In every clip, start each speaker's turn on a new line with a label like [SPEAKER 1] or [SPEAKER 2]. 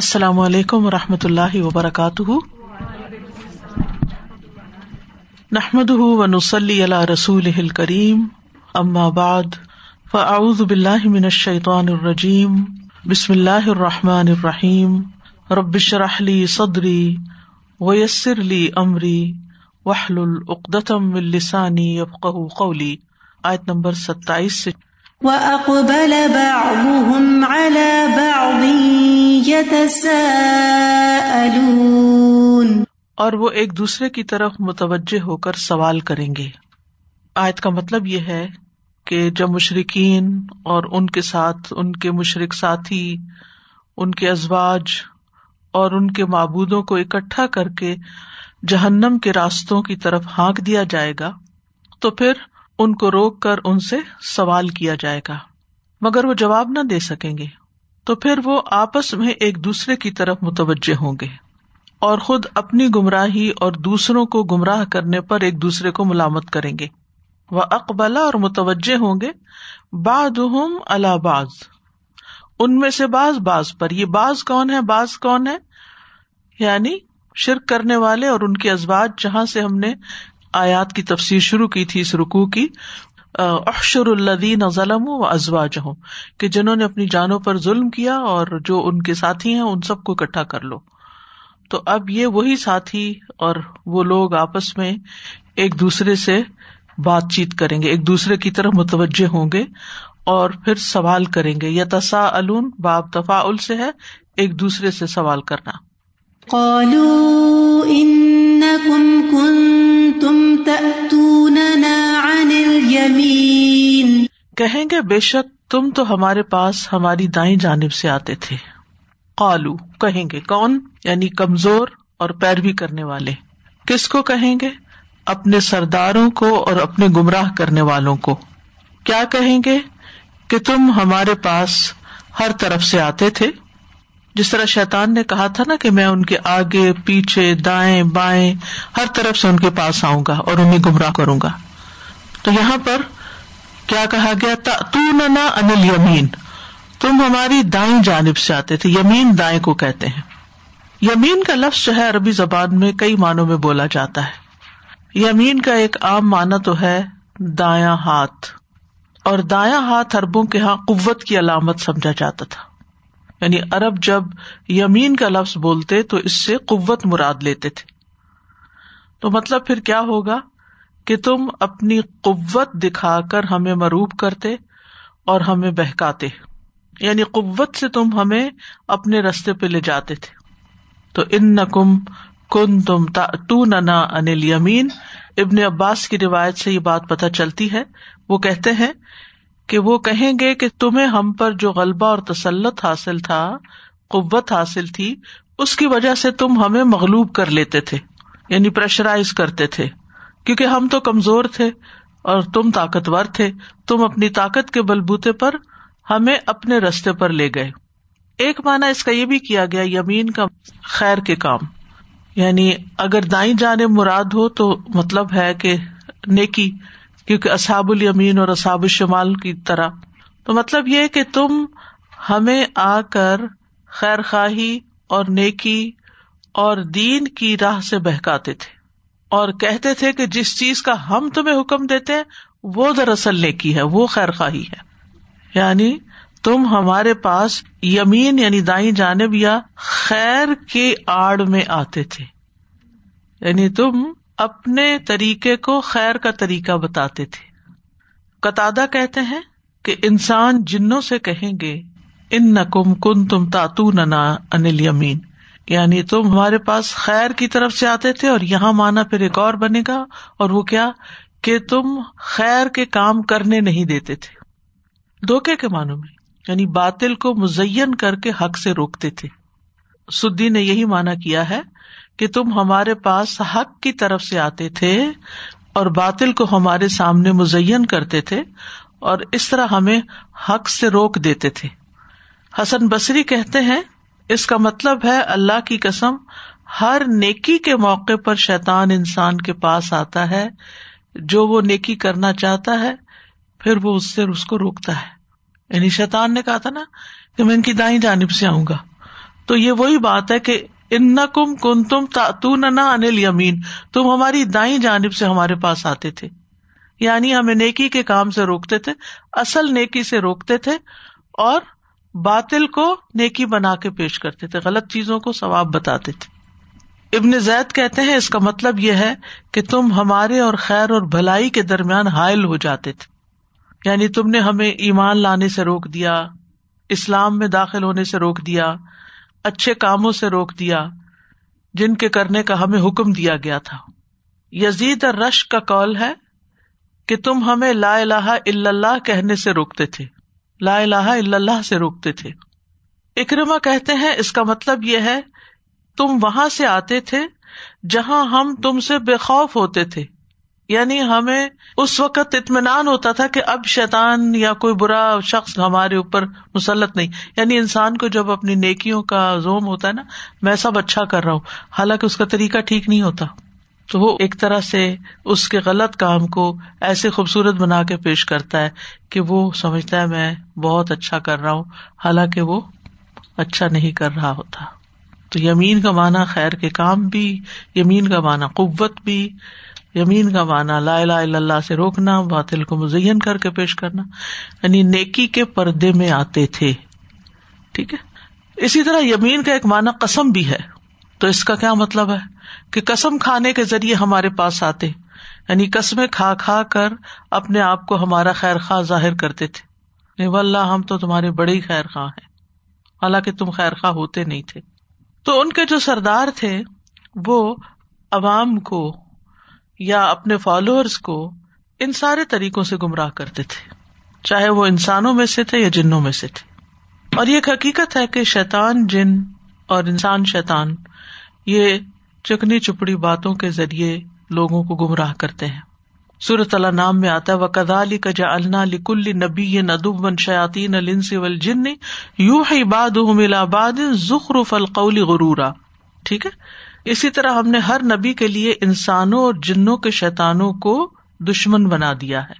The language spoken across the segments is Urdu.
[SPEAKER 1] السلام علیکم و رحمۃ اللہ وبرکاتہ۔ نحمد و نسلی اللہ رسول کریم بعد، فاعوذ باللہ من الشیطان الرجیم، بسم اللہ الرحمٰن الرحیم۔ ربش رحلی صدری ویسر علی عمری وحل العقدم السانی افق قولی۔ آیت نمبر ستائیس سے۔
[SPEAKER 2] وَأَقْبَلَ بَعْضُهُمْ عَلَى بَعْضٍ۔ يَتَسَاءَلُونَ۔
[SPEAKER 1] اور وہ ایک دوسرے کی طرف متوجہ ہو کر سوال کریں گے۔ آیت کا مطلب یہ ہے کہ جب مشرقین اور ان کے ساتھ، ان کے مشرق ساتھی، ان کے ازواج اور ان کے معبودوں کو اکٹھا کر کے جہنم کے راستوں کی طرف ہانک دیا جائے گا، تو پھر ان کو روک کر ان سے سوال کیا جائے گا۔ مگر وہ جواب نہ دے سکیں گے۔ تو پھر وہ آپس میں ایک دوسرے کی طرف متوجہ ہوں گے اور خود اپنی گمراہی اور دوسروں کو گمراہ کرنے پر ایک دوسرے کو ملامت کریں گے۔ وہ اقبلا اور متوجہ ہوں گے۔ باد باز ان میں سے باز باز پر۔ یہ باز کون ہے؟ باز کون ہے؟ یعنی شرک کرنے والے اور ان کے ازباج جہاں سے ہم نے آیات کی تفصیل شروع کی تھی، اس رکو کی۔ احشر الدین ظلم و ازوا جہوں کہ جنہوں نے اپنی جانوں پر ظلم کیا اور جو ان کے ساتھی ہیں ان سب کو اکٹھا کر لو۔ تو اب یہ وہی ساتھی اور وہ لوگ آپس میں ایک دوسرے سے بات چیت کریں گے، ایک دوسرے کی طرف متوجہ ہوں گے اور پھر سوال کریں گے۔ یا تسا باب تفا سے ہے، ایک دوسرے سے سوال کرنا۔ کہیں گے، بے شک تم تو ہمارے پاس ہماری دائیں جانب سے آتے تھے۔ قالو، کہیں گے، کون؟ یعنی کمزور اور پیروی کرنے والے۔ کس کو کہیں گے؟ اپنے سرداروں کو اور اپنے گمراہ کرنے والوں کو۔ کیا کہیں گے کہ تم ہمارے پاس ہر طرف سے آتے تھے؟ جس طرح شیتان نے کہا تھا نا کہ میں ان کے آگے، پیچھے، دائیں، بائیں، ہر طرف سے ان کے پاس آؤں گا اور انہیں گمراہ کروں گا۔ تو یہاں پر کیا کہا گیا؟ تو انل یمین تم ہماری دائیں جانب سے آتے تھے، یمین دائیں کو کہتے ہیں۔ یمین کا لفظ جو ہے، عربی زبان میں کئی معنوں میں بولا جاتا ہے۔ یمین کا ایک عام معنی تو ہے دایا ہاتھ۔ اور دایا ہاتھ اربوں کے یہاں قوت کی علامت سمجھا جاتا تھا۔ یعنی ارب جب یمین کا لفظ بولتے تو اس سے قوت مراد لیتے تھے۔ تو مطلب پھر کیا ہوگا؟ کہ تم اپنی قوت دکھا کر ہمیں مروب کرتے اور ہمیں بہکاتے۔ یعنی قوت سے تم ہمیں اپنے رستے پہ لے جاتے تھے۔ تو ان نقم کن تم تو ننا انل یمین ابن عباس کی روایت سے یہ بات پتہ چلتی ہے۔ وہ کہتے ہیں کہ وہ کہیں گے کہ تمہیں ہم پر جو غلبہ اور تسلط حاصل تھا، قوت حاصل تھی، اس کی وجہ سے تم ہمیں مغلوب کر لیتے تھے یعنی پریشرائز کرتے تھے۔ کیونکہ ہم تو کمزور تھے اور تم طاقتور تھے۔ تم اپنی طاقت کے بلبوتے پر ہمیں اپنے رستے پر لے گئے۔ ایک مانا اس کا یہ بھی کیا گیا، یمین کا خیر کے کام۔ یعنی اگر دائیں جانے مراد ہو تو مطلب ہے کہ نیکی، کیونکہ اصاب المین اور اصاب الشمال کی طرح۔ تو مطلب یہ کہ تم ہمیں آ کر خیر خواہی اور نیکی اور دین کی راہ سے بہکاتے تھے۔ اور کہتے تھے کہ جس چیز کا ہم تمہیں حکم دیتے ہیں، وہ دراصل نیکی ہے، وہ خیر خواہی ہے۔ یعنی تم ہمارے پاس یمین یعنی دائیں جانب یا خیر کے آڑ میں آتے تھے۔ یعنی تم اپنے طریقے کو خیر کا طریقہ بتاتے تھے۔ قطع کہتے ہیں کہ انسان جنوں سے کہیں گے ان نقم کن تم تاتو ننا انل یمین۔ یعنی تم ہمارے پاس خیر کی طرف سے آتے تھے اور یہاں مانا پھر ایک اور بنے گا، اور وہ کیا؟ کہ تم خیر کے کام کرنے نہیں دیتے تھے۔ دھوکے کے معنوں میں یعنی باطل کو مزین کر کے حق سے روکتے تھے۔ سدی نے یہی مانا کیا ہے کہ تم ہمارے پاس حق کی طرف سے آتے تھے اور باطل کو ہمارے سامنے مزین کرتے تھے اور اس طرح ہمیں حق سے روک دیتے تھے۔ حسن بصری کہتے ہیں اس کا مطلب ہے اللہ کی قسم، ہر نیکی کے موقع پر شیطان انسان کے پاس آتا ہے، جو وہ نیکی کرنا چاہتا ہے، پھر وہ اس سے اس کو روکتا ہے۔ یعنی شیطان نے کہا تھا نا کہ میں ان کی دائیں جانب سے آؤں گا۔ تو یہ وہی بات ہے کہ ان کم کن تم تون انل یمین تم ہماری دائیں جانب سے ہمارے پاس آتے تھے۔ یعنی ہمیں نیکی کے کام سے روکتے تھے، اصل نیکی سے روکتے تھے اور باطل کو نیکی بنا کے پیش کرتے تھے، غلط چیزوں کو ثواب بتاتے تھے۔ ابن زید کہتے ہیں، اس کا مطلب یہ ہے کہ تم ہمارے اور خیر اور بھلائی کے درمیان حائل ہو جاتے تھے۔ یعنی تم نے ہمیں ایمان لانے سے روک دیا، اسلام میں داخل ہونے سے روک دیا، اچھے کاموں سے روک دیا، جن کے کرنے کا ہمیں حکم دیا گیا تھا۔ یزید رش کا کال ہے کہ تم ہمیں لا الہ الا اللہ کہنے سے روکتے تھے۔ لا الہ الا اللہ سے روکتے تھے۔ اکرما کہتے ہیں، اس کا مطلب یہ ہے، تم وہاں سے آتے تھے جہاں ہم تم سے بے خوف ہوتے تھے۔ یعنی ہمیں اس وقت اطمینان ہوتا تھا کہ اب شیطان یا کوئی برا شخص ہمارے اوپر مسلط نہیں۔ یعنی انسان کو جب اپنی نیکیوں کا زوم ہوتا ہے نا، میں سب اچھا کر رہا ہوں، حالانکہ اس کا طریقہ ٹھیک نہیں ہوتا۔ تو وہ ایک طرح سے اس کے غلط کام کو ایسے خوبصورت بنا کے پیش کرتا ہے کہ وہ سمجھتا ہے میں بہت اچھا کر رہا ہوں، حالانکہ وہ اچھا نہیں کر رہا ہوتا۔ تو یمین کا معنی خیر کے کام بھی، یمین کا معنی قوت بھی، یمین کا معنی لا الہ الا اللہ سے روکنا، باطل کو مزین کر کے پیش کرنا یعنی نیکی کے پردے میں آتے تھے۔ ٹھیک ہے؟ اسی طرح یمین کا ایک معنی قسم بھی ہے۔ تو اس کا کیا مطلب ہے کہ قسم کھانے کے ذریعے ہمارے پاس آتے یعنی قسمیں کھا کھا کر اپنے آپ کو ہمارا خیر خواہ ظاہر کرتے تھے۔ اللہ ہم تو تمہارے بڑے ہی خیر خواہ ہیں۔ حالانکہ تم خیر خواہ ہوتے نہیں تھے۔ تو ان کے جو سردار تھے، وہ عوام کو یا اپنے فالوورس کو ان سارے طریقوں سے گمراہ کرتے تھے، چاہے وہ انسانوں میں سے تھے یا جنوں میں سے تھے۔ اور یہ ایک حقیقت ہے کہ شیطان جن اور انسان شیطان یہ چکنی چپڑی باتوں کے ذریعے لوگوں کو گمراہ کرتے ہیں۔ سورت اللہ نام میں آتا ہے وہ کدالی کا جا النا لکل نبی ندب ون شیاتی النس جن یو ہی باد باد ظخر القول غرورا۔ ٹھیک ہے؟ اسی طرح ہم نے ہر نبی کے لیے انسانوں اور جنوں کے شیتانوں کو دشمن بنا دیا ہے۔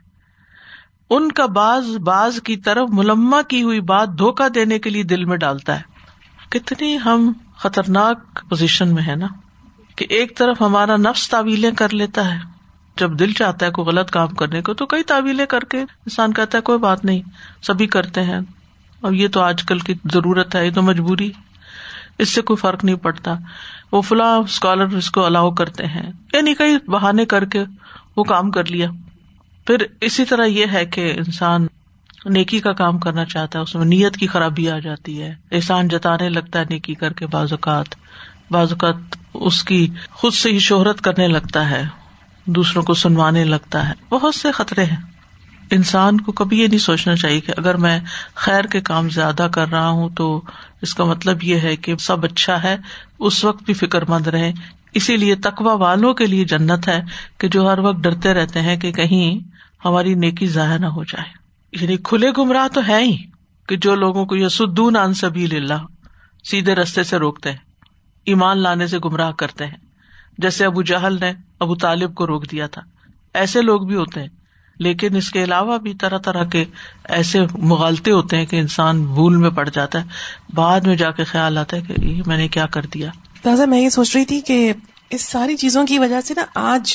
[SPEAKER 1] ان کا باز باز کی طرف ملما کی ہوئی بات دھوکا دینے کے لیے دل میں ڈالتا ہے۔ کتنی ہم خطرناک پوزیشن میں ہے نا، کہ ایک طرف ہمارا نفس تعویلیں کر لیتا ہے۔ جب دل چاہتا ہے کوئی غلط کام کرنے کو، تو کئی تعویلیں کر کے انسان کہتا ہے، کوئی بات نہیں، سبھی کرتے ہیں۔ اب یہ تو آج کل کی ضرورت ہے، یہ تو مجبوری۔ اس سے کوئی فرق نہیں پڑتا۔ وہ فلاں اسکالر اس کو الاؤ کرتے ہیں۔ یعنی کئی بہانے کر کے وہ کام کر لیا۔ پھر اسی طرح یہ ہے کہ انسان نیکی کا کام کرنا چاہتا ہے، اس میں نیت کی خرابی آ جاتی ہے۔ احسان جتانے لگتا ہے نیکی کر کے، بعض اوقات بعض اوقات اس کی خود سے ہی شہرت کرنے لگتا ہے، دوسروں کو سنوانے لگتا ہے۔ بہت سے خطرے ہیں۔ انسان کو کبھی یہ نہیں سوچنا چاہیے کہ اگر میں خیر کے کام زیادہ کر رہا ہوں تو اس کا مطلب یہ ہے کہ سب اچھا ہے، اس وقت بھی فکر مند رہے اسی لیے تقوا والوں کے لیے جنت ہے کہ جو ہر وقت ڈرتے رہتے ہیں کہ کہیں ہماری نیکی ضائع نہ ہو جائے۔ یعنی کھلے گمراہ تو ہے ہی کہ جو لوگوں کو یہ سدون ان سبھی اللہ، سیدھے رستے سے روکتے ہیں، ایمان لانے سے گمراہ کرتے ہیں۔ جیسے ابو جہل نے ابو طالب کو روک دیا تھا۔ ایسے لوگ بھی ہوتے ہیں، لیکن اس کے علاوہ بھی طرح طرح کے ایسے مغالتے ہوتے ہیں کہ انسان بھول میں پڑ جاتا ہے۔ بعد میں جا کے خیال آتا ہے کہ یہ میں نے کیا کر دیا۔
[SPEAKER 3] میں یہ سوچ رہی تھی کہ اس ساری چیزوں کی وجہ سے نا آج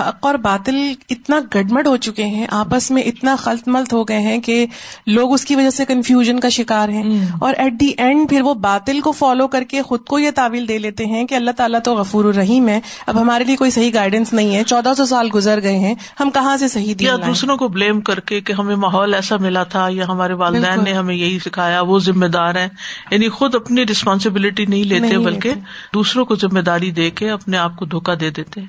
[SPEAKER 3] حق اور باطل اتنا گڈمڈ ہو چکے ہیں آپس میں اتنا خلط ملت ہو گئے ہیں کہ لوگ اس کی وجہ سے کنفیوژن کا شکار ہیں۔ اور ایٹ دی اینڈ پھر وہ باطل کو فالو کر کے خود کو یہ تعویل دے لیتے ہیں کہ اللہ تعالیٰ تو غفور الرحیم ہے۔ اب ہمارے لیے کوئی صحیح گائیڈنس نہیں ہے۔ چودہ سو سال گزر گئے ہیں۔ ہم کہاں سے صحیح
[SPEAKER 1] دیا دوسروں کو بلیم کر کے کہ ہمیں ماحول ایسا ملا تھا یا ہمارے والدین نے ہمیں یہی سکھایا وہ ذمہ دار ہے یعنی خود اپنی ریسپانسبلٹی نہیں لیتے۔ بلکہ دوسروں کو ذمہ داری دے کے اپنے آپ کو دھوکا دے دیتے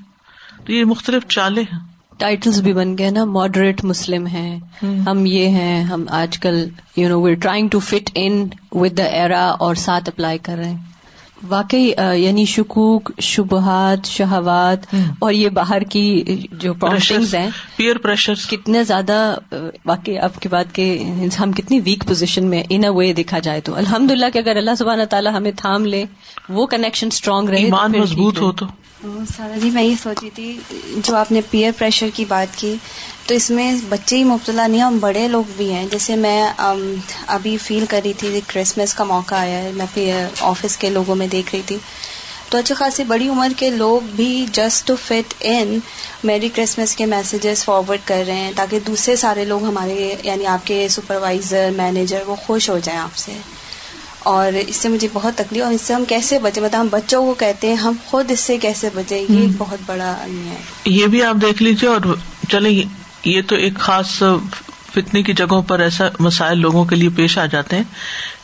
[SPEAKER 1] تو یہ مختلف چالے ہیں۔
[SPEAKER 4] ٹائٹلس بھی بن گئے نا ماڈریٹ مسلم ہیں ہم۔ یہ ہیں ہم آج کل you know we're trying to fit in with the era اور ساتھ اپلائی کر رہے ہیں۔ واقعی یعنی شکوک شبہات شہوات اور یہ باہر کی جو ہیں
[SPEAKER 1] پیئر پریشر
[SPEAKER 4] کتنے زیادہ واقعی اب کی بات کہ ہم کتنی ویک پوزیشن میں ان اے وے دیکھا جائے تو۔ الحمد للہ کہ اگر اللہ سبحانہ تعالیٰ ہمیں تھام لے وہ کنیکشن اسٹرانگ رہے
[SPEAKER 1] مضبوط ہو تو۔
[SPEAKER 5] ہاں، سارا جی میں یہ سوچ رہی تھی، جو آپ نے پیئر پریشر کی بات کی، تو اس میں بچے ہی مبتلا نہیں ہم بڑے لوگ بھی ہیں۔ جیسے میں ابھی فیل کر رہی تھی کرسمس کا موقع آیا ہے، میں آفس کے لوگوں میں دیکھ رہی تھی۔ تو اچھا خاصی بڑی عمر کے لوگ بھی جسٹ ٹو فٹ ان میری کرسمس کے میسیجز فارورڈ کر رہے ہیں، تاکہ دوسرے سارے لوگ ہمارے یعنی آپ کے سپروائزر مینیجر وہ خوش ہو جائیں آپ سے۔ اور اس سے مجھے بہت تکلیف اور اس سے ہم کیسے بچے؟ مطلب ہم بچوں کو کہتے ہیں ہم خود اس سے کیسے بچے؟ یہ ایک بہت بڑا ہے۔
[SPEAKER 1] یہ بھی آپ دیکھ لیجیے اور چلے یہ تو ایک خاص فتنی کی جگہوں پر ایسا مسائل لوگوں کے لیے پیش آ جاتے ہیں۔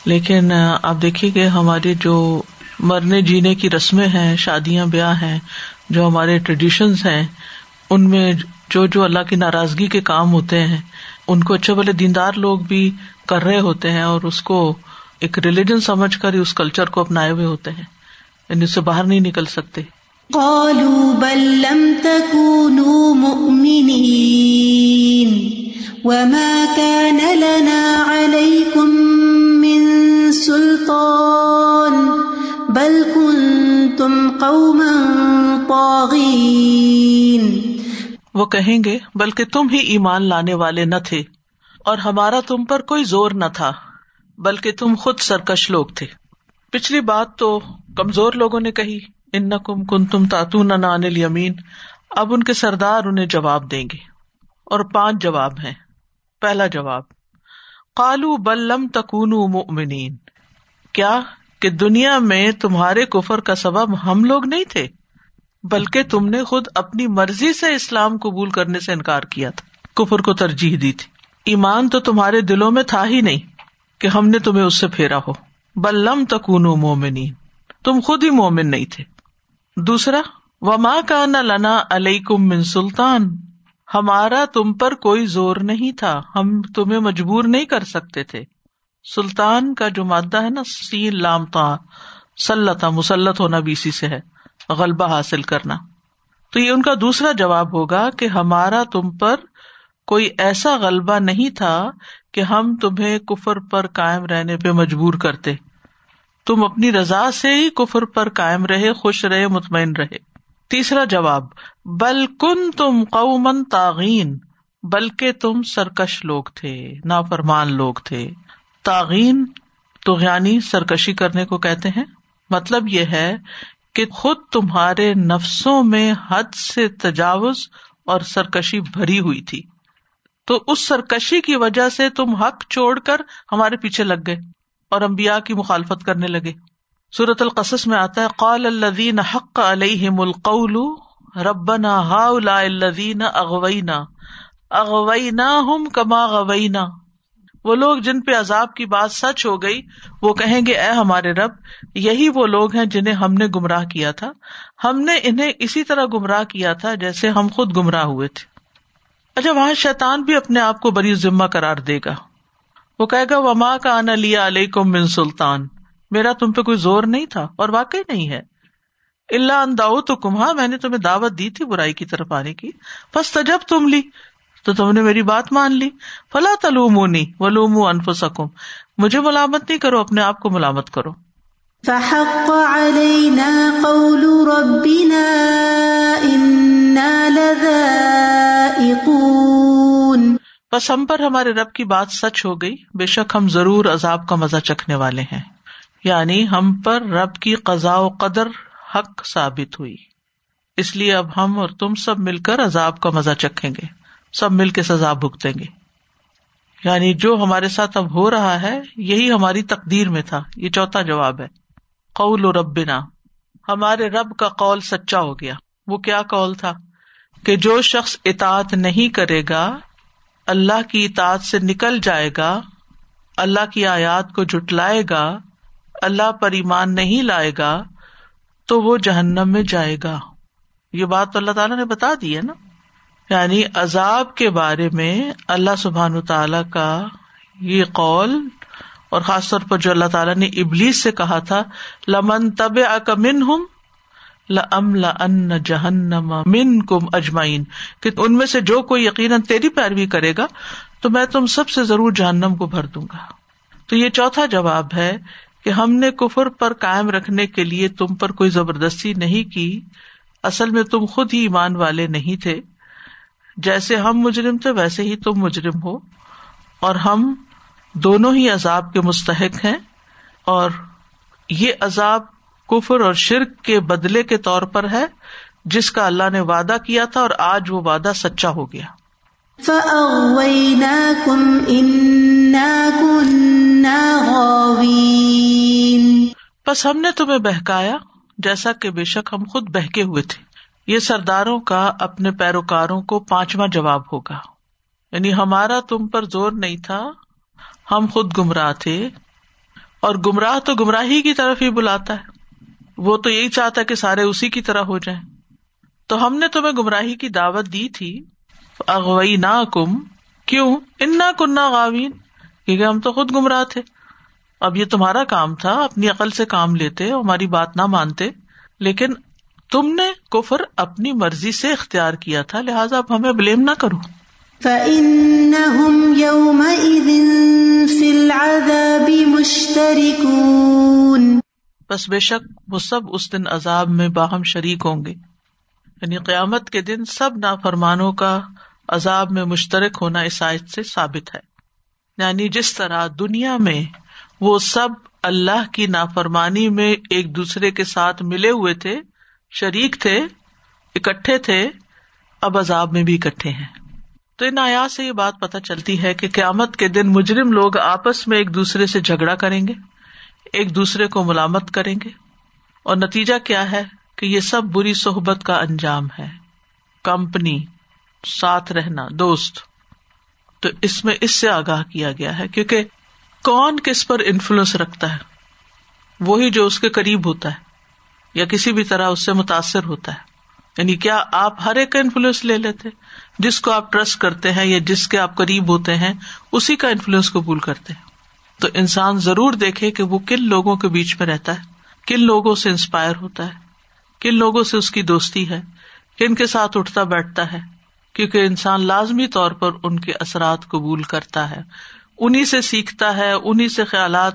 [SPEAKER 1] لیکن آپ دیکھیے کہ ہمارے جو مرنے جینے کی رسمیں ہیں شادیاں بیاہ ہیں جو ہمارے ٹریڈیشنز ہیں ان میں جو جو اللہ کی ناراضگی کے کام ہوتے ہیں ان کو اچھے بھلے دیندار لوگ بھی کر رہے ہوتے ہیں اور اس کو ایک ریلیجن سمجھ کر اس کلچر کو اپنا ہوئے ہوتے ہیں۔ یعنی اس سے باہر نہیں نکل سکتے۔
[SPEAKER 2] قالوا بل لم تكونوا مؤمنين وما كان لنا عليكم من سلطان۔ بل كنتم قوما طاغين
[SPEAKER 1] وہ کہیں گے بلکہ تم ہی ایمان لانے والے نہ تھے اور ہمارا تم پر کوئی زور نہ تھا۔ بلکہ تم خود سرکش لوگ تھے۔ پچھلی بات تو کمزور لوگوں نے کہی ان کم کن تم تاتون یمین اب ان کے سردار انہیں جواب دیں گے۔ اور پانچ جواب ہیں۔ پہلا جواب کالو بلم تکون مومنین کیا کہ دنیا میں تمہارے کفر کا سبب ہم لوگ نہیں تھے؟ بلکہ تم نے خود اپنی مرضی سے اسلام قبول کرنے سے انکار کیا تھا۔ کفر کو ترجیح دی تھی۔ ایمان تو تمہارے دلوں میں تھا ہی نہیں۔ کہ ہم نے تمہیں اس سے پھیرا ہو۔ بلم تکون مومنی تم خود ہی مومن نہیں تھے۔ دوسرا، وما کا نہ لنا علیہ کم من سلطان۔ ہمارا تم پر کوئی زور نہیں تھا۔ ہم تمہیں مجبور نہیں کر سکتے تھے۔ سلطان کا جو مادہ ہے نا، سین لامتا سلطا مسلط ہونا بھی اسی سے ہے۔ غلبہ حاصل کرنا۔ تو یہ ان کا دوسرا جواب ہوگا کہ ہمارا تم پر کوئی ایسا غلبہ نہیں تھا کہ ہم تمہیں کفر پر قائم رہنے پہ مجبور کرتے۔ تم اپنی رضا سے ہی کفر پر قائم رہے، خوش رہے، مطمئن رہے۔ تیسرا جواب، بل کن تم قومن تاغین بلکہ تم سرکش لوگ تھے، نافرمان لوگ تھے۔ تاغین تو یعنی سرکشی کرنے کو کہتے ہیں۔ مطلب یہ ہے کہ خود تمہارے نفسوں میں حد سے تجاوز اور سرکشی بھری ہوئی تھی۔ تو اس سرکشی کی وجہ سے تم حق چھوڑ کر ہمارے پیچھے لگ گئے اور امبیا کی مخالفت کرنے لگے۔ سورت القصص میں آتا ہے، قال الدین حق علیہ القول ربنا ہا الدین اغوینا اغوینا ہم کما غوینا۔ وہ لوگ جن پہ عذاب کی بات سچ ہو گئی، وہ کہیں گے، اے ہمارے رب، یہی وہ لوگ ہیں جنہیں ہم نے گمراہ کیا تھا۔ ہم نے انہیں اسی طرح گمراہ کیا تھا جیسے ہم خود گمراہ ہوئے تھے۔ اچھا وہاں شیتان بھی اپنے آپ کو بری ذمہ کرار دے گا۔ وہ کہے گا، وما کا آنا لیا علیہ کو من سلطان۔ میرا تم پہ کوئی زور نہیں تھا اور واقعی نہیں ہے۔ اللہ انداؤ تو کمہا میں نے تمہیں دعوت دی تھی برائی کی طرف آنے کی۔ بس تجب تم لی۔ تو تم نے میری بات مان لی۔ فلا تلومونی ولوم انفسکم۔ مجھے ملامت نہیں کرو، اپنے آپ کو ملامت کرو۔
[SPEAKER 2] فحق علينا قول ربنا
[SPEAKER 1] بس ہم پر ہمارے رب کی بات سچ ہو گئی۔ بے شک ہم ضرور عذاب کا مزہ چکھنے والے ہیں۔ یعنی ہم پر رب کی قزا و قدر حق ثابت ہوئی۔ اس لیے اب ہم اور تم سب مل کر عذاب کا مزہ چکھیں گے۔ سب مل کے سزا بھگتیں گے۔ یعنی جو ہمارے ساتھ اب ہو رہا ہے، یہی ہماری تقدیر میں تھا۔ یہ چوتھا جواب ہے۔ قول و ربنا۔ ہمارے رب کا قول سچا ہو گیا۔ وہ کیا قول تھا؟ کہ جو شخص اطاعت نہیں کرے گا، اللہ کی اطاعت سے نکل جائے گا، اللہ کی آیات کو جٹلائے گا، اللہ پر ایمان نہیں لائے گا، تو وہ جہنم میں جائے گا۔ یہ بات تو اللہ تعالیٰ نے بتا دی ہے نا۔ یعنی عذاب کے بارے میں اللہ سبحان تعالی کا یہ قول، اور خاص طور پر جو اللہ تعالیٰ نے ابلیس سے کہا تھا، لمن طب من ہوں لم ان جہنم من کم اجمائین کہ ان میں سے جو کوئی یقیناً تیری پیروی کرے گا تو میں تم سب سے ضرور جہنم کو بھر دوں گا۔ تو یہ چوتھا جواب ہے کہ ہم نے کفر پر قائم رکھنے کے لیے تم پر کوئی زبردستی نہیں کی۔ اصل میں تم خود ہی ایمان والے نہیں تھے۔ جیسے ہم مجرم تھے، ویسے ہی تم مجرم ہو۔ اور ہم دونوں ہی عذاب کے مستحق ہیں۔ اور یہ عذاب کفر اور شرک کے بدلے کے طور پر ہے جس کا اللہ نے وعدہ کیا تھا اور آج وہ وعدہ سچا ہو گیا۔ بس ہم نے تمہیں بہکایا جیسا کہ بے شک ہم خود بہکے ہوئے تھے۔ یہ سرداروں کا اپنے پیروکاروں کو پانچواں جواب ہوگا۔ یعنی ہمارا تم پر زور نہیں تھا ہم خود گمراہ تھے۔ اور گمراہ تو گمراہی کی طرف ہی بلاتا ہے۔ وہ تو یہی چاہتا کہ سارے اسی کی طرح ہو جائیں۔ تو ہم نے تمہیں گمراہی کی دعوت دی تھی۔ اغوئی نہ کم کیوں؟ انا کنہ غاوین کیونکہ ہم تو خود گمراہ تھے۔ اب یہ تمہارا کام تھا، اپنی عقل سے کام لیتے، ہماری بات نہ مانتے۔ لیکن تم نے کفر اپنی مرضی سے اختیار کیا تھا، لہٰذا اب ہمیں بلیم نہ کرو۔ بس بے شک وہ سب اس دن عذاب میں باہم شریک ہوں گے۔ یعنی قیامت کے دن سب نافرمانوں کا عذاب میں مشترک ہونا اس آیت سے ثابت ہے۔ یعنی جس طرح دنیا میں وہ سب اللہ کی نافرمانی میں ایک دوسرے کے ساتھ ملے ہوئے تھے، شریک تھے، اکٹھے تھے، اب عذاب میں بھی اکٹھے ہیں۔ تو ان آیات سے یہ بات پتہ چلتی ہے کہ قیامت کے دن مجرم لوگ آپس میں ایک دوسرے سے جھگڑا کریں گے۔ ایک دوسرے کو ملامت کریں گے؟ اور نتیجہ کیا ہے کہ یہ سب بری صحبت کا انجام ہے؟ کمپنی، ساتھ رہنا، دوست۔ تو اس میں اس سے آگاہ کیا گیا ہے، کیونکہ کون کس پر انفلوئنس رکھتا ہے؟ وہی جو اس کے قریب ہوتا ہے، یا کسی بھی طرح اس سے متاثر ہوتا ہے۔ یعنی کیا آپ ہر ایک کا انفلوئنس لے لیتے؟ جس کو آپ ٹرسٹ کرتے ہیں یا جس کے آپ قریب ہوتے ہیں، اسی کا انفلوئنس قبول کرتے ہیں۔ تو انسان ضرور دیکھے کہ وہ کن لوگوں کے بیچ میں رہتا ہے، کن لوگوں سے انسپائر ہوتا ہے، کن لوگوں سے اس کی دوستی ہے، کن کے ساتھ اٹھتا بیٹھتا ہے، کیونکہ انسان لازمی طور پر ان کے اثرات قبول کرتا ہے۔ انہیں سے سیکھتا ہے انہیں سے خیالات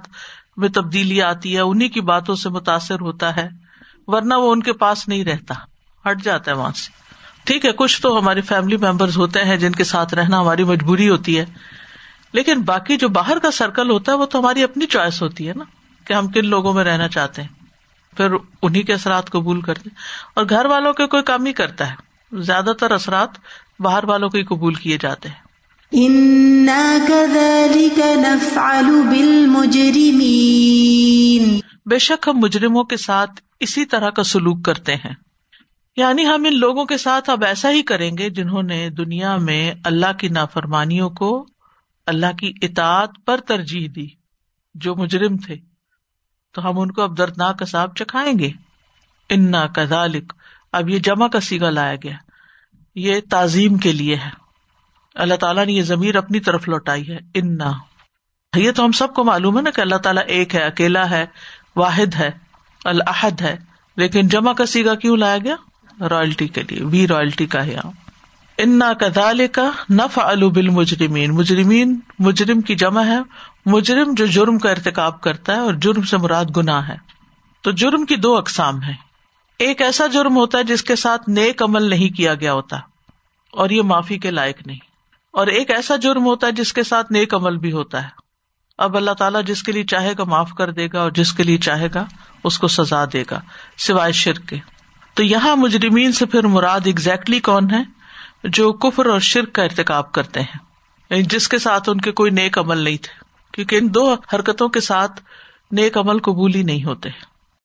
[SPEAKER 1] میں تبدیلی آتی ہے انہیں کی باتوں سے متاثر ہوتا ہے، ورنہ وہ ان کے پاس نہیں رہتا۔ ہٹ جاتا ہے وہاں سے۔ ٹھیک ہے، کچھ تو ہماری فیملی ممبرز ہوتے ہیں جن کے ساتھ رہنا ہماری مجبوری ہوتی ہے۔ لیکن باقی جو باہر کا سرکل ہوتا ہے وہ تو ہماری اپنی چوائس ہوتی ہے نا کہ ہم کن لوگوں میں رہنا چاہتے ہیں۔ پھر انہیں کے اثرات قبول کرتے اور گھر والوں کے کوئی کام ہی کرتا ہے۔ زیادہ تر اثرات باہر والوں ہی قبول کیے جاتے ہیں۔ بے شک ہم مجرموں کے ساتھ اسی طرح کا سلوک کرتے ہیں۔ یعنی ہم ان لوگوں کے ساتھ اب ایسا ہی کریں گے جنہوں نے دنیا میں اللہ کی نافرمانیوں کو اللہ کی اطاعت پر ترجیح دی، جو مجرم تھے۔ تو ہم ان کو اب دردناک اصاب چکھائیں گے۔ انا کدالک اب یہ جمع کا سیگا لایا گیا۔ یہ تعظیم کے لیے ہے۔ اللہ تعالیٰ نے یہ ضمیر اپنی طرف لوٹائی ہے۔ انا۔ یہ تو ہم سب کو معلوم ہے نا کہ اللہ تعالیٰ ایک ہے، اکیلا ہے، واحد ہے الحد ہے۔ لیکن جمع کا سیگا کیوں لایا گیا؟ رائلٹی کے لیے۔ وی رائلٹی کا ہے انا کدال کا نف البل مجرمین مجرمین مجرم کی جمع ہے۔ مجرم جو جرم کا ارتقاب کرتا ہے اور جرم سے مراد گنا ہے۔ تو جرم کی دو اقسام ہے ایک ایسا جرم ہوتا ہے جس کے ساتھ نیک عمل نہیں کیا گیا ہوتا اور یہ معافی کے لائق نہیں۔ اور ایک ایسا جرم ہوتا ہے جس کے ساتھ نیک عمل بھی ہوتا ہے۔ اب اللہ تعالیٰ جس کے لیے چاہے گا معاف کر دے گا اور جس کے لیے چاہے گا اس کو سزا دے گا، سوائے شرک کے۔ تو یہاں مجرمین سے پھر مراد اگزیکٹلی کون ہے؟ جو کفر اور شرک کا ارتقاب کرتے ہیں۔ یعنی جس کے ساتھ ان کے کوئی نیک عمل نہیں تھے، کیونکہ ان دو حرکتوں کے ساتھ نیک عمل قبول ہی نہیں ہوتے۔